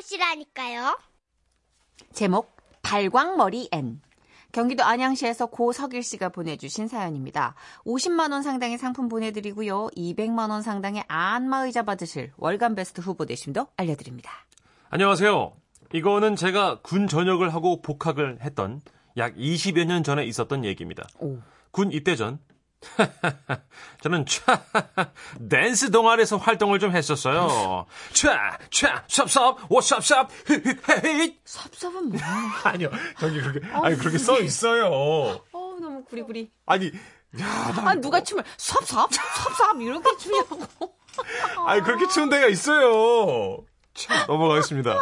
찾아보시라니까요. 제목 빨강머리 앤 경기도 안양시에서 고석일 씨가 보내주신 사연입니다. 50만 원 상당의 상품 보내드리고요. 200만 원 상당의 안마의자 받으실 월간 베스트 후보 되심도 알려드립니다. 안녕하세요. 이거는 제가 군 전역을 하고 복학을 했던 약 20여 년 전에 있었던 얘기입니다. 오. 군 입대 전 저는 차 댄스 동아리에서 활동을 좀 했었어요. 차, 차, 섭섭, 워섭섭, 헤헤헤. 섭섭은 뭐야? 아니요, 저기 그렇게 아니 그렇게 써 있어요. 어 너무 구리구리. 아니, 야, 나, 아 누가 춤을 섭섭 섭섭 이렇게 추냐고. 아니 그렇게 추는 데가 있어요. 참, 넘어가겠습니다.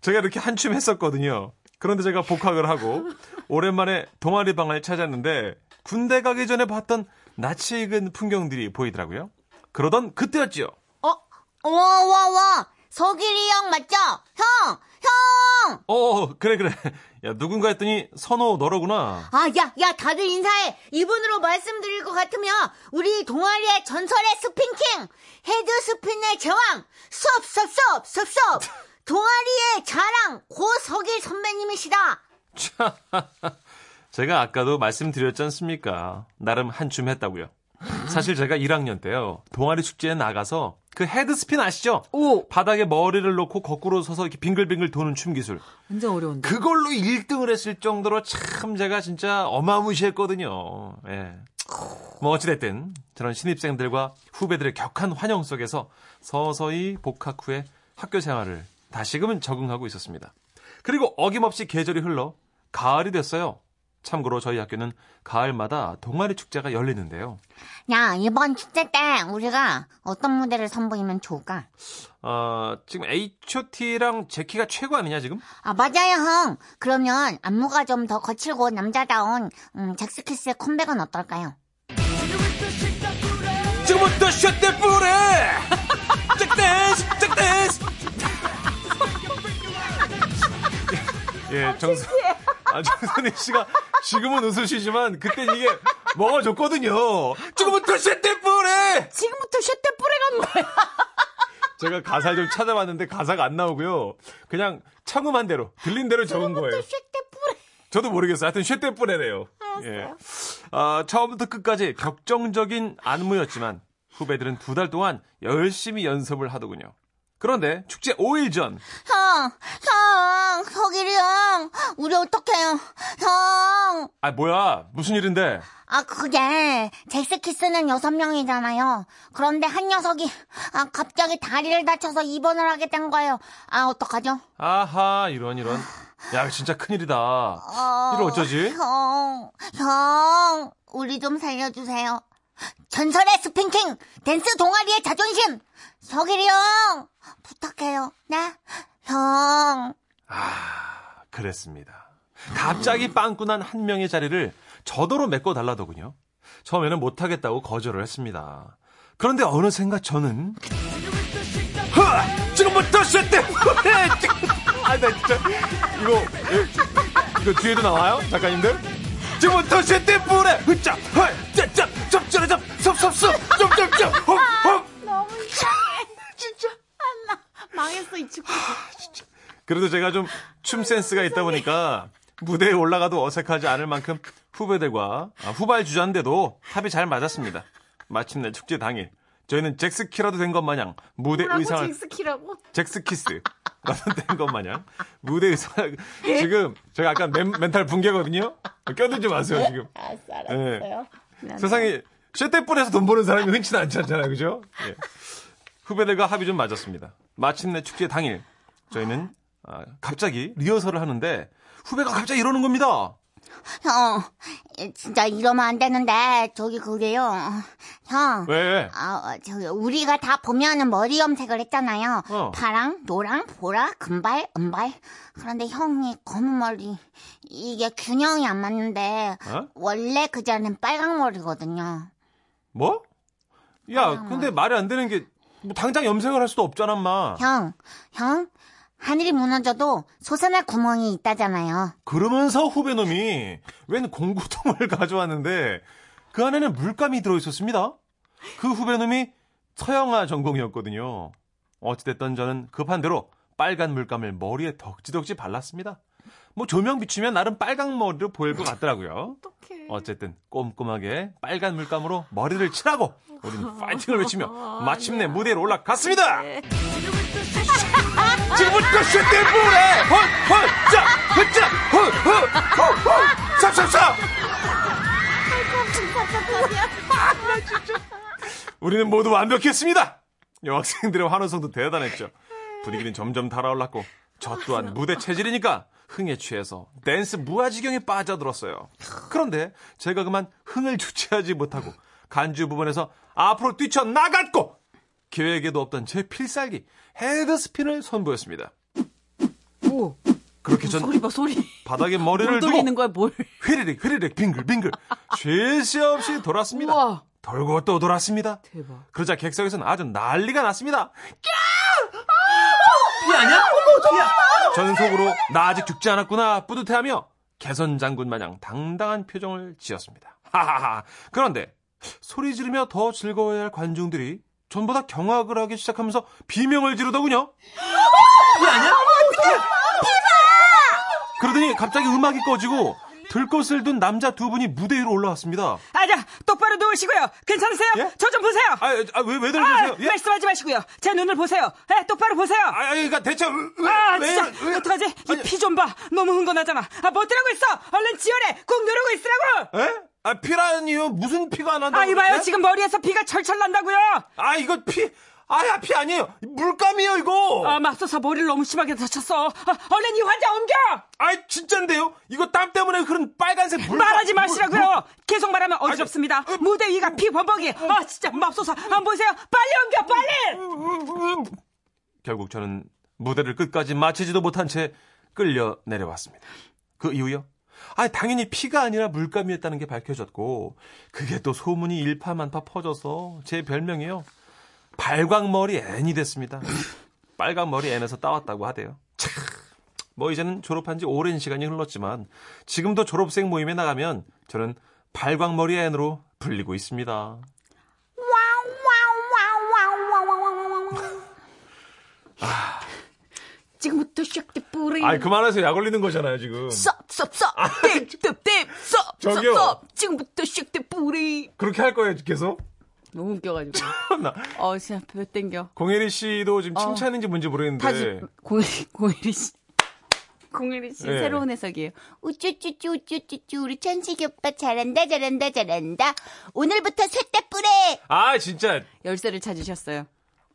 제가 이렇게 한춤 했었거든요. 그런데 제가 복학을 하고 오랜만에 동아리 방을 찾았는데 군대 가기 전에 봤던 낯이 익은 풍경들이 보이더라고요. 그러던 그때였지요. 어? 와, 와, 와. 석일이 형 맞죠? 형! 형! 어, 그래, 그래. 야, 누군가 했더니 선호 너로구나. 아, 야, 야, 다들 인사해. 이분으로 말씀드릴 것 같으면, 우리 동아리의 전설의 spin king! head spin의 제왕! 섭, 섭, 섭, 섭, 섭! 동아리의 자랑! 고석일 선배님이시다! 차, 제가 아까도 말씀드렸지 않습니까? 나름 한춤 했다고요. 사실 제가 1학년 때요. 동아리 축제에 나가서 그 헤드스핀 아시죠? 오 바닥에 머리를 놓고 거꾸로 서서 이렇게 빙글빙글 도는 춤 기술. 완전 어려운데. 그걸로 1등을 했을 정도로 참 제가 진짜 어마무시했거든요. 예. 뭐 어찌됐든 저는 신입생들과 후배들의 격한 환영 속에서 서서히 복학 후에 학교 생활을 다시금은 적응하고 있었습니다. 그리고 어김없이 계절이 흘러 가을이 됐어요. 참고로 저희 학교는 가을마다 동아리 축제가 열리는데요. 야, 이번 축제 때 우리가 어떤 무대를 선보이면 좋을까? 어, 지금 H.O.T랑 제키가 최고 아니냐 지금? 아, 맞아요, 형. 그러면 안무가 좀 더 거칠고 남자다운, 음, 잭스키스의 컴백은 어떨까요? 지금부터 샷대 뿌래! 짝댄스! 짝댄스! 예, 정선, 아, 정선희 씨가 지금은 웃으시지만 그땐 이게 먹어줬거든요. 지금부터 샷대 뿌래! 지금부터 쉐대 뿌레가 뭐야? 제가 가사를 좀 찾아봤는데 가사가 안 나오고요. 그냥 청음한 대로, 들린 대로 적은 거예요. 저도 모르겠어요. 하여튼 쉐대 뿌레래요. 예. 아, 처음부터 끝까지 격정적인 안무였지만 후배들은 두 달 동안 열심히 연습을 하더군요. 그런데 축제 5일 전 형, 형, 석일이 형, 우리 어떡해요? 형, 아, 뭐야? 무슨 일인데? 아, 그게, 잭스키스는 여섯 명이잖아요. 그런데 한 녀석이, 아, 갑자기 다리를 다쳐서 입원을 하게 된 거예요. 아, 어떡하죠? 아하, 이런, 이런. 야, 진짜 큰일이다. 어, 이거 어쩌지? 형, 형, 우리 좀 살려주세요. 전설의 스핑킹, 댄스 동아리의 자존심, 석일이 형, 부탁해요. 네? 형, 아, 그랬습니다. 갑자기 빵꾸난 한 명의 자리를 저더러 메꿔 달라더군요. 처음에는 못하겠다고 거절을 했습니다. 그런데 어느샌가 저는 하! 지금부터 셋대 아, 나 진짜 이거 예, 이거 뒤에도 나와요, 작가님들? 지금부터 셋대 뿌레 흐짜 헐 짜짜 쩝쩌르쩝 섭섭섭 쩝쩝쩝 헉헉 너무 이상해. 진짜. 아, 나 망했어 이 축구. 그래도 제가 좀 춤 센스가 있다 보니까 무대에 올라가도 어색하지 않을 만큼 후배들과 아, 후발 주자인데도 합이 잘 맞았습니다. 마침내 축제 당일 저희는 잭스키라도 된 것 마냥 무대 의상을 잭스키라고? 잭스키스 라도 된 것 마냥 무대 의상을 지금 제가 약간 멘, 멘탈 붕괴거든요. 껴들지 마세요 지금. 알았어 알았어요. 미안해. 세상에 쉐떼뿔에서 돈 버는 사람이 흔치 않지 않잖아요, 그죠? 예. 후배들과 합이 좀 맞았습니다. 마침내 축제 당일 저희는 아, 갑자기 리허설을 하는데 후배가 갑자기 이러는 겁니다. 형, 진짜 이러면 안 되는데, 저기 그게요. 형. 왜? 아, 저기, 우리가 다 보면은 머리 염색을 했잖아요. 어. 파랑, 노랑, 보라, 금발, 은발. 그런데 형이 검은 머리. 이게 균형이 안 맞는데, 어? 원래 그 자는 빨강 머리거든요. 뭐? 야, 근데 말이 안 되는 게, 뭐 당장 염색을 할 수도 없잖아, 마. 형, 형, 하늘이 무너져도 솟아날 구멍이 있다잖아요. 그러면서 후배놈이 웬 공구통을 가져왔는데 그 안에는 물감이 들어있었습니다. 그 후배놈이 서영아 전공이었거든요. 어찌됐든 저는 급한 대로 빨간 물감을 머리에 덕지덕지 발랐습니다. 뭐 조명 비추면 나름 빨강 머리로 보일 것 같더라고요. 어떡해. 어쨌든 꼼꼼하게 빨간 물감으로 머리를 칠하고 우리는 파이팅을 외치며 마침내 무대로 올라갔습니다. 지금부터 슈팅볼에 헐헐자 헐자 헐헐헐헐 삽삽 삽 우리는 모두 완벽했습니다. 여학생들의 환호성도 대단했죠. 분위기는 점점 달아올랐고 저 또한 무대 체질이니까 흥에 취해서 댄스 무아지경에 빠져들었어요. 그런데 제가 그만 흥을 주체하지 못하고 간주 부분에서 앞으로 뛰쳐나갔고 계획에도 없던 제 필살기 헤드스핀을 선보였습니다. 오, 그렇게 전 소리 봐, 소리. 바닥에 머리를 돌리는 거야, 뭘. 휘리릭 휘리릭 빙글 빙글 쉴 새 없이 돌았습니다. 우와. 돌고 또 돌았습니다. 대박. 그러자 객석에서는 아주 난리가 났습니다. 피 아니야? 저는 속으로 나 아직 죽지 않았구나 뿌듯해하며 개선 장군 마냥 당당한 표정을 지었습니다. 하하하. 그런데 소리 지르며 더 즐거워야 할 관중들이 전보다 경악을 하기 시작하면서 비명을 지르더군요. 피 아니야? 그러더니 갑자기 음악이 꺼지고 들것을 둔 남자 두 분이 무대 위로 올라왔습니다. 아 자, 똑바로 누우시고요. 괜찮으세요? 예? 저좀 보세요. 아, 아, 왜, 왜 아, 들어주세요? 예? 말씀하지 마시고요. 제 눈을 보세요. 예, 똑바로 보세요. 아, 그러니까 대체 왜, 왜, 아, 왜, 진짜. 왜- 어떡하지? 이 피 좀 봐. 너무 흥건하잖아. 아, 못 들어고 있어. 얼른 지원해. 꼭 누르고 있으라고. 에? 아, 피라니요? 무슨 피가 안 난다고? 아, 이봐요. 예? 지금 머리에서 피가 철철 난다고요. 아, 이거 피, 아야, 피 아니에요. 물감이에요, 이거. 아, 맙소사 머리를 너무 심하게 다쳤어. 아, 얼른 이 환자 옮겨. 아, 진짠데요? 이거 땀 때문에 흐른 빨간색 물감. 말하지 물- 마시라고요. 계속 말하면 어지럽습니다. 무대 위가 피 범벅이. 아, 진짜 맙소사. 안 보이세요? 빨리 옮겨, 빨리. 결국 저는 무대를 끝까지 마치지도 못한 채 끌려 내려왔습니다. 그 이후요? 아, 당연히 피가 아니라 물감이었다는 게 밝혀졌고, 그게 또 소문이 일파만파 퍼져서 제 별명이요. 발광머리 N이 됐습니다. 빨간머리 N에서 따왔다고 하대요. 참, 뭐 이제는 졸업한 지 오랜 시간이 흘렀지만, 지금도 졸업생 모임에 나가면 저는 발광머리 N으로 불리고 있습니다. 지금부터 시작돼 뿌리. 아이, 그만하세요. 약 올리는 거잖아요, 지금. 쌉쌉쌉. 뎁뎁뎁. 저기요. 쌉쌉쌉. 지금부터 시작돼 뿌리. 그렇게 할 거예요, 계속? 너무 웃겨가지고. 나 어, 진짜 배 땡겨. 공혜리 씨도 지금 어. 칭찬인지 뭔지 다 모르겠는데 지- 공일이, 공일이 씨. 공일이 씨 네. 새로운 해석이에요. 우쭈쭈쭈 우쭈쭈쭈 우리 천식이 오빠 잘한다 잘한다 잘한다 오늘부터 쇳대 뿌리 아 진짜 열쇠를 찾으셨어요.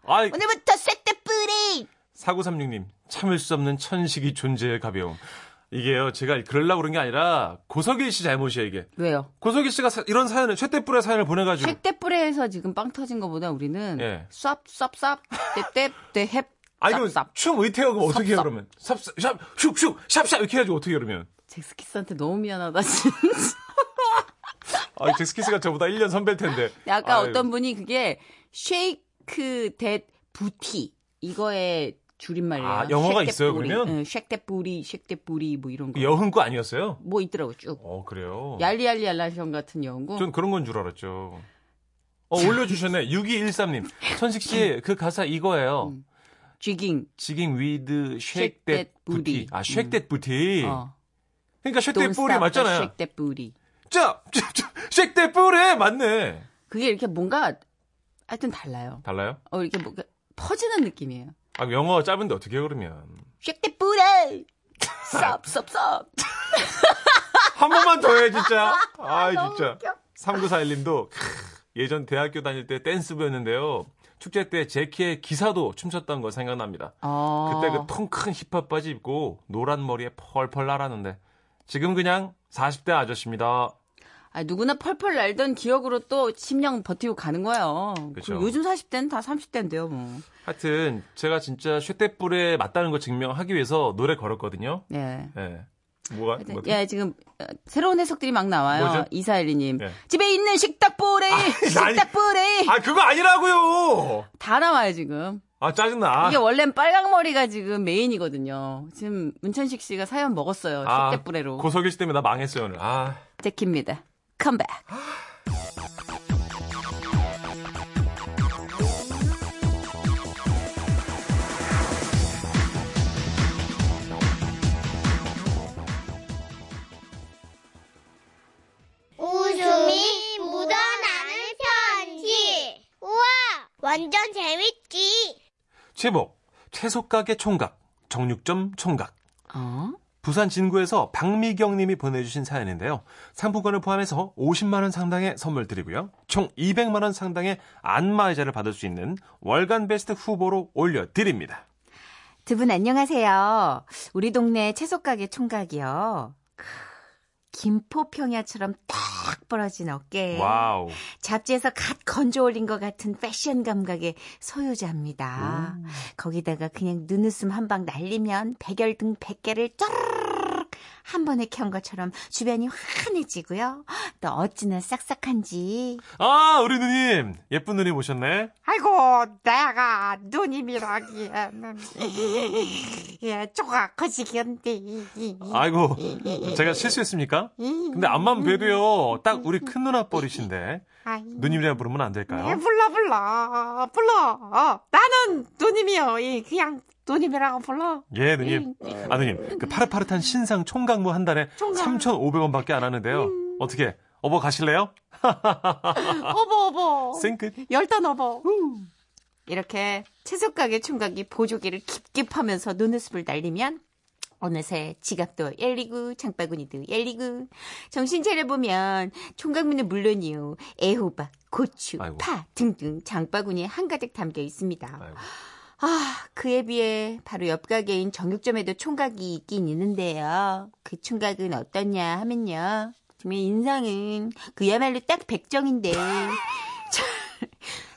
아 오늘부터 쇳대 뿌리 4936님 참을 수 없는 천식이 존재의 가벼움 이게요 제가 그러려고 그런 게 아니라 고석일 씨 잘못이에요 이게 왜요? 고석일 씨가 사- 이런 사연을 쇳대뿔의 사연을 보내 가지고 쉑대뿌레에서 지금 빵 터진 것보다 우리는 예. 쌉쌉쌉 뎁뎁 뎁아 이거. 춤 의태어 그럼 어떻게 해요. 그러면 삽삽 슉슉 샵 샵 이렇게 해야지 어떻게 해요 그러면 잭스키스한테 너무 미안하다 진짜. 아 젝스키스가 저보다 1년 선배일 텐데 아까 아유. 어떤 분이 그게 shake that booty 이거의 줄임말이에요. 아, 영어가 있어요, 그러면? 응, 쉑대뿌리, 쉑대뿌리 뭐 이런 거. 여흥 거 아니었어요? 뭐 있더라고 쭉. 어 그래요 얄리얄리 알라션 같은 영어. 전 그런 건 줄 알았죠. 어, 올려 주셨네. 6213님. 천식 씨, 그 가사 이거예요. 음. Jigging. Jigging with shake that. Booty. 아, shake that booty. 어. 그러니까 쉑댓 뿌리 맞잖아요. the 쉑대뿌리. 자, 쉑댓 뿌리 맞네. 그게 이렇게 뭔가 하여튼 달라요. 달라요? 어 이렇게 뭔가 퍼지는 느낌이에요. 아, 영어 짧은데 어떻게 그러면? 쉑대 뿌리. 쌉쌉 쌉. 한 번만 더 해, 진짜. 아, 진짜. 3941님도 예전 대학교 다닐 때 댄스부였는데요. 축제 때 제키의 기사도 춤췄던 거 생각납니다. 어. 그때 그 통 큰 힙합 바지 입고 노란 머리에 펄펄 날았는데 지금 그냥 40대 아저씨입니다. 아, 누구나 펄펄 날던 기억으로 또 10년 버티고 가는 거예요. 그리고 요즘 40대는 다 30대인데요, 뭐. 하여튼 제가 진짜 쇠떼뿔에 맞다는 거 증명하기 위해서 노래 걸었거든요. 예. 예. 뭐가? 하여튼, 뭐 예, 지금 어, 새로운 해석들이 막 나와요. 이사일리님. 예. 집에 있는 식탁보레, 식탁보레. 아 그거 아니라고요. 다 나와요, 지금. 아 짜증나. 이게 원래는 빨강머리가 지금 메인이거든요. 지금 문천식 씨가 사연 먹었어요. 아, 식대뿌레로. 고석일 씨 때문에 나 망했어요 오늘. 아. 제키입니다. 컴백. 웃음이 묻어나는 편지. 우와, 완전 재밌지. 제목, 채소가게 총각, 정육점 총각. 어? 부산 진구에서 박미경 님이 보내주신 사연인데요. 상품권을 포함해서 50만 원 상당의 선물 드리고요. 총 200만 원 상당의 안마의자를 받을 수 있는 월간 베스트 후보로 올려드립니다. 두 분 안녕하세요. 우리 동네 채소가게 총각이요. 크, 김포평야처럼 딱 벌어진 어깨에 와우. 잡지에서 갓 건져 올린 것 같은 패션 감각의 소유자입니다. 거기다가 그냥 눈웃음 한 방 날리면 백열등 100개를 쩌르륵 한 번에 켠 것처럼 주변이 환해지고요. 또 어찌나 싹싹한지. 아, 우리 누님. 예쁜 누님 오셨네. 아이고, 내가 누님이라기에는 예, 조각하시겠는데. 아이고, 제가 실수했습니까? 근데 앞만 뵈도요, 딱 우리 큰 누나 뻘이신데. 누님이라 부르면 안 될까요? 예, 불러 불러 불러. 나는 누님이요. 예, 그냥 누님이라고 불러. 예, 누님. 아, 누님. 그 파릇파릇한 신상 총각무 한 달에 3,500원밖에 안 하는데요. 어떻게, 어버 가실래요? 어버 어버. 생끝. 열단 어버. 이렇게 채소가게 총각이 보조개를 깁깁하면서 눈웃음을 날리면 어느새 지갑도 열리고 장바구니도 열리고 정신 차려보면 총각무는 물론이요 애호박, 고추, 아이고. 파 등등 장바구니에 한 가득 담겨 있습니다. 아이고. 아, 그에 비해 바로 옆 가게인 정육점에도 총각이 있긴 있는데요. 그 총각은 어떠냐 하면요. 정말 인상은 그야말로 딱 백정인데. 차-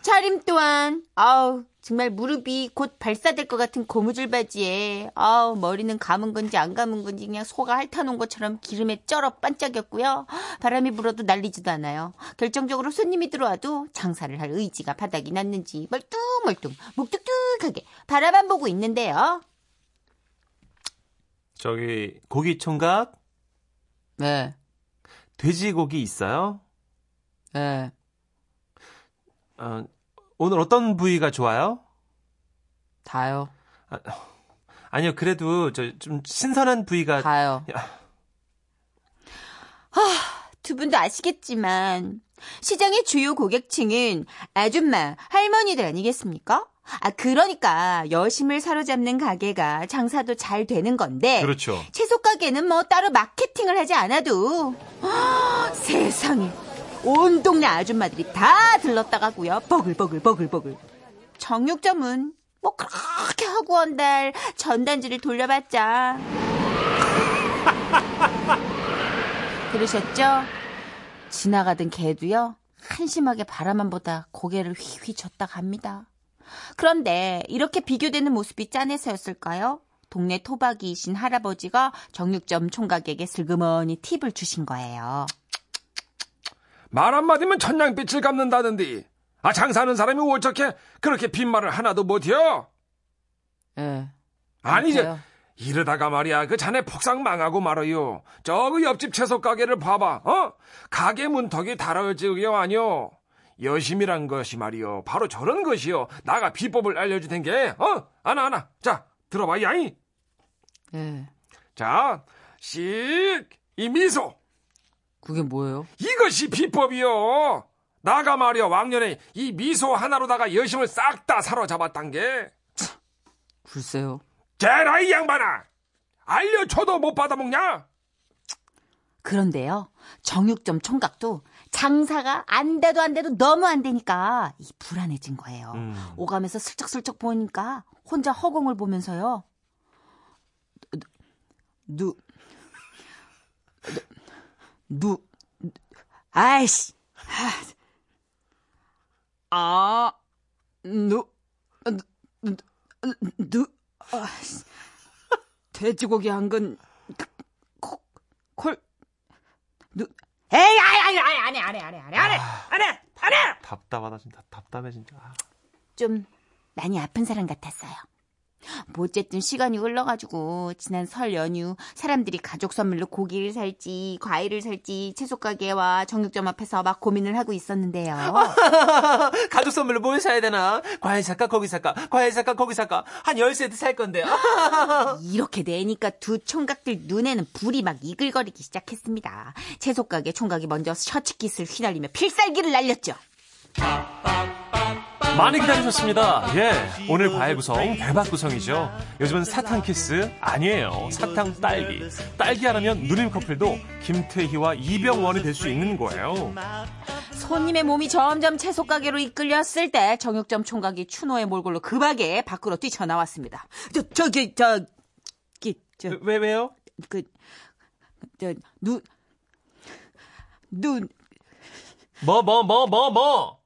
차림 또한 아우 정말 무릎이 곧 발사될 것 같은 고무줄 바지에 아우 머리는 감은 건지 안 감은 건지 그냥 소가 핥아놓은 것처럼 기름에 쩔어 반짝였고요. 바람이 불어도 날리지도 않아요. 결정적으로 손님이 들어와도 장사를 할 의지가 바닥이 났는지 멀뚱멀뚱 묵뚝뚝하게 바라만 보고 있는데요. 저기, 고기 총각? 네, 돼지고기 있어요? 네. 어, 오늘 어떤 부위가 좋아요? 다요. 아 니요, 그래도 저 좀 신선한 부위가. 야. 두 분도 아시겠지만 시장의 주요 고객층은 아줌마, 할머니들 아니겠습니까? 아 그러니까 여심을 사로잡는 가게가 장사도 잘 되는 건데 그렇죠. 채소 가게는 뭐 따로 마케팅을 하지 않아도 아, 세상에 온 동네 아줌마들이 다 들렀다 가고요. 버글버글 버글버글. 정육점은 뭐 그렇게 하고 한달 전단지를 돌려봤자 들으셨죠? 지나가던 개도요 한심하게 바라만 보다 고개를 휘휘 쳤다 갑니다. 그런데 이렇게 비교되는 모습이 짠해서였을까요? 동네 토박이이신 할아버지가 정육점 총각에게 슬그머니 팁을 주신 거예요. 말 한마디면 천냥빛을 갚는다던데. 아, 장사하는 사람이 어떻게 그렇게 빈말을 하나도 못해요? 예. 아니, 이제. 이러다가 말이야, 그 자네 폭삭 망하고 말아요. 저그 옆집 채소 가게를 봐봐, 어? 가게 문턱이 달아지요, 아니요. 여심이란 것이 말이요. 바로 저런 것이요. 나가 비법을 알려주된 게, 어? 아나, 아나. 자, 들어봐, 야이. 예. 자, 씩, 이 미소. 그게 뭐예요? 이것이 비법이요. 나가 말이야 왕년에 이 미소 하나로다가 여심을 싹 다 사로잡았단 게. 글쎄요. 제라 이 양반아. 알려줘도 못 받아먹냐? 그런데요. 정육점 총각도 장사가 안 돼도 안 돼도 너무 안 되니까 이 불안해진 거예요. 음. 오가면서 슬쩍슬쩍 보니까 혼자 허공을 보면서요. 누, 누, 누 아이씨. 아, 누, 누, 누, 누, 아, 돼지고기 한 근 콜, 누, 에이, 해, 안 해, 안 해, 안 해, 안 해! 답답하다, 진짜. 답답해, 진짜. 아. 좀 많이 아픈 사람 같았어요. 뭐 어쨌든 시간이 흘러가지고 지난 설 연휴 사람들이 가족 선물로 고기를 살지 과일을 살지 채소 가게와 정육점 앞에서 막 고민을 하고 있었는데요. 가족 선물로 뭘 사야 되나? 과일 살까? 거기 살까? 과일 살까? 거기 살까? 한 10세트 살 건데. 이렇게 되니까 두 총각들 눈에는 불이 막 이글거리기 시작했습니다. 채소 가게 총각이 먼저 셔츠깃을 휘날리며 필살기를 날렸죠. 많이 기다리셨습니다. 예, 오늘 과일 구성 대박 구성이죠. 요즘은 사탕 키스 아니에요. 사탕 딸기. 딸기 하라면 누님 커플도 김태희와 이병원이 될 수 있는 거예요. 손님의 몸이 점점 채소 가게로 이끌렸을 때 정육점 총각이 추노의 몰골로 급하게 밖으로 뛰쳐나왔습니다. 저 저기 저기 저 왜 왜요? 그, 저, 눈, 눈, 뭐뭐 뭐 뭐 뭐.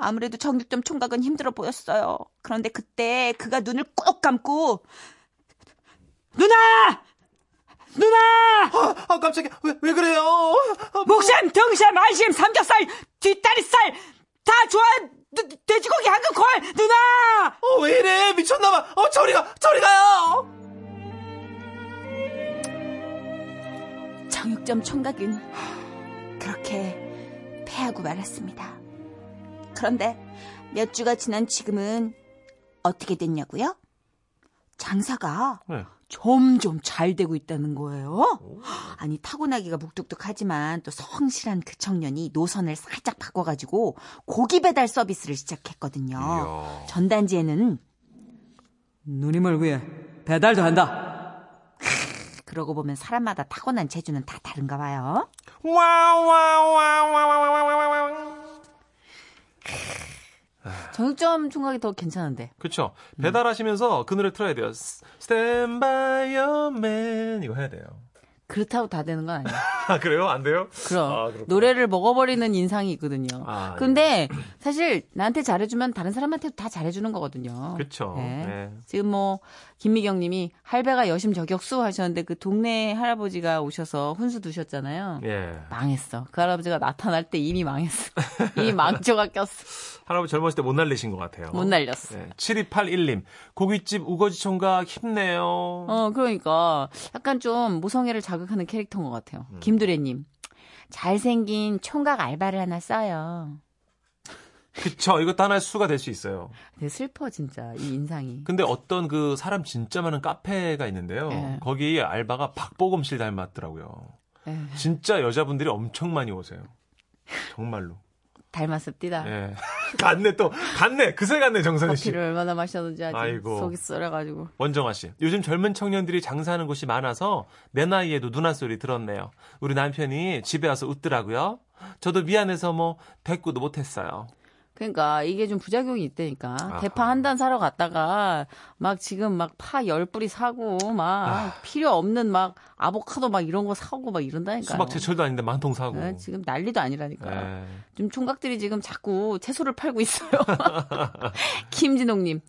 아무래도 정육점 총각은 힘들어 보였어요. 그런데 그때 그가 눈을 꼭 감고, 누나! 누나! 아 깜짝이야. 왜 왜 그래요? 목샘, 등샘, 안심, 삼겹살, 뒷다리살 다 좋아. 누- 돼지고기 한근 콜 누나. 어, 왜 이래? 미쳤나봐. 어, 저리 가, 저리 가요! 정육점 총각은 그렇게 패하고 말았습니다. 그런데 몇 주가 지난 지금은 어떻게 됐냐고요? 장사가 네. 점점 잘 되고 있다는 거예요. 아니 타고나기가 묵뚝뚝하지만 또 성실한 그 청년이 노선을 살짝 바꿔가지고 고기 배달 서비스를 시작했거든요. 이야. 전단지에는 누님을 위해 배달도 한다. 그러고 보면 사람마다 타고난 재주는 다 다른가 봐요. 와와와와와와와. 정육점 총각이 더 괜찮은데. 그쵸. 배달하시면서 그 노래 틀어야 돼요. Stand by. 이거 해야 돼요. 그렇다고 다 되는 건 아니에요. 아, 그래요? 안 돼요? 그럼 아. 노래를 먹어버리는 인상이 있거든요. 아, 근데 사실 나한테 잘해주면 다른 사람한테도 다 잘해주는 거거든요. 그쵸. 네. 네. 지금 뭐 김미경 님이 할배가 여심 저격수 하셨는데 그 동네 할아버지가 오셔서 훈수 두셨잖아요. 예. 망했어. 그 할아버지가 나타날 때 이미 망했어. 이미 망조가 꼈어. 할아버지 젊었을 때 못 날리신 것 같아요. 못 날렸어. 네. 7281님. 고깃집 우거지 총각 힘내요. 어, 그러니까 약간 좀 모성애를 자극 하는 캐릭터인 것 같아요. 음. 김두래님. 잘생긴 총각 알바를 하나 써요. 그쵸. 이것도 하나의 수가 될 수 있어요. 되게 슬퍼 진짜 이 인상이. 근데 어떤 그 사람 진짜 많은 카페가 있는데요. 예. 거기 알바가 박보검 씨 닮았더라고요. 에, 진짜 여자분들이 엄청 많이 오세요. 정말로. 닮았습니다. 예. 갔네 또. 갔네. 그새 갔네 정선희 씨. 커피를 얼마나 마셨는지 아직 아이고. 속이 썰어가지고. 원정아 씨. 요즘 젊은 청년들이 장사하는 곳이 많아서 내 나이에도 누나 소리 들었네요. 우리 남편이 집에 와서 웃더라고요. 저도 미안해서 뭐 대꾸도 못했어요. 그러니까 이게 좀 부작용이 있다니까. 아하. 대파 한 단 사러 갔다가 막 지금 막 파 열 뿌리 사고 막 필요 없는 막 아보카도 막 이런 거 사고 막 이런다니까요. 수박 제철도 아닌데 만통 사고. 네, 지금 난리도 아니라니까. 예. 좀 총각들이 지금 자꾸 채소를 팔고 있어요. 김진홍님.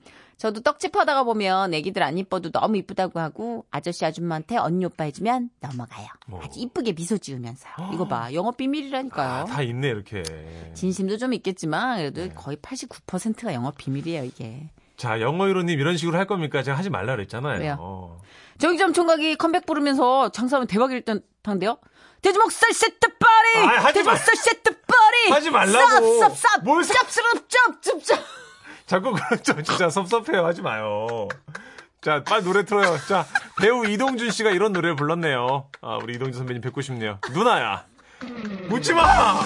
저도 떡집 하다가 보면 애기들 안 이뻐도 너무 이쁘다고 하고 아저씨 아줌마한테 언니 오빠 해주면 넘어가요. 아주 이쁘게 미소 지으면서요. 이거 봐. 영업 비밀이라니까요. 아, 다 있네 이렇게. 진심도 좀 있겠지만 그래도 네. 거의 89%가 영업 비밀이에요 이게. 자 영어유로님 이런 식으로 할 겁니까? 제가 하지 말라 그랬잖아요. 왜요? 어. 정의점 총각이 컴백 부르면서 장사하면 대박일 듯한데요. 돼지목 살 세트 파리! 아, 하지 돼지목 마. 살 세트 파리! 하지 말라고. 쌉쌉쌉! 뭘 사- 짭스럽 짭짭짭! 자꾸 그렇죠. 진짜 섭섭해요. 하지 마요. 자, 빨리 노래 틀어요. 자, 배우 이동준 씨가 이런 노래를 불렀네요. 아, 우리 이동준 선배님 뵙고 싶네요. 누나야. 웃지 마!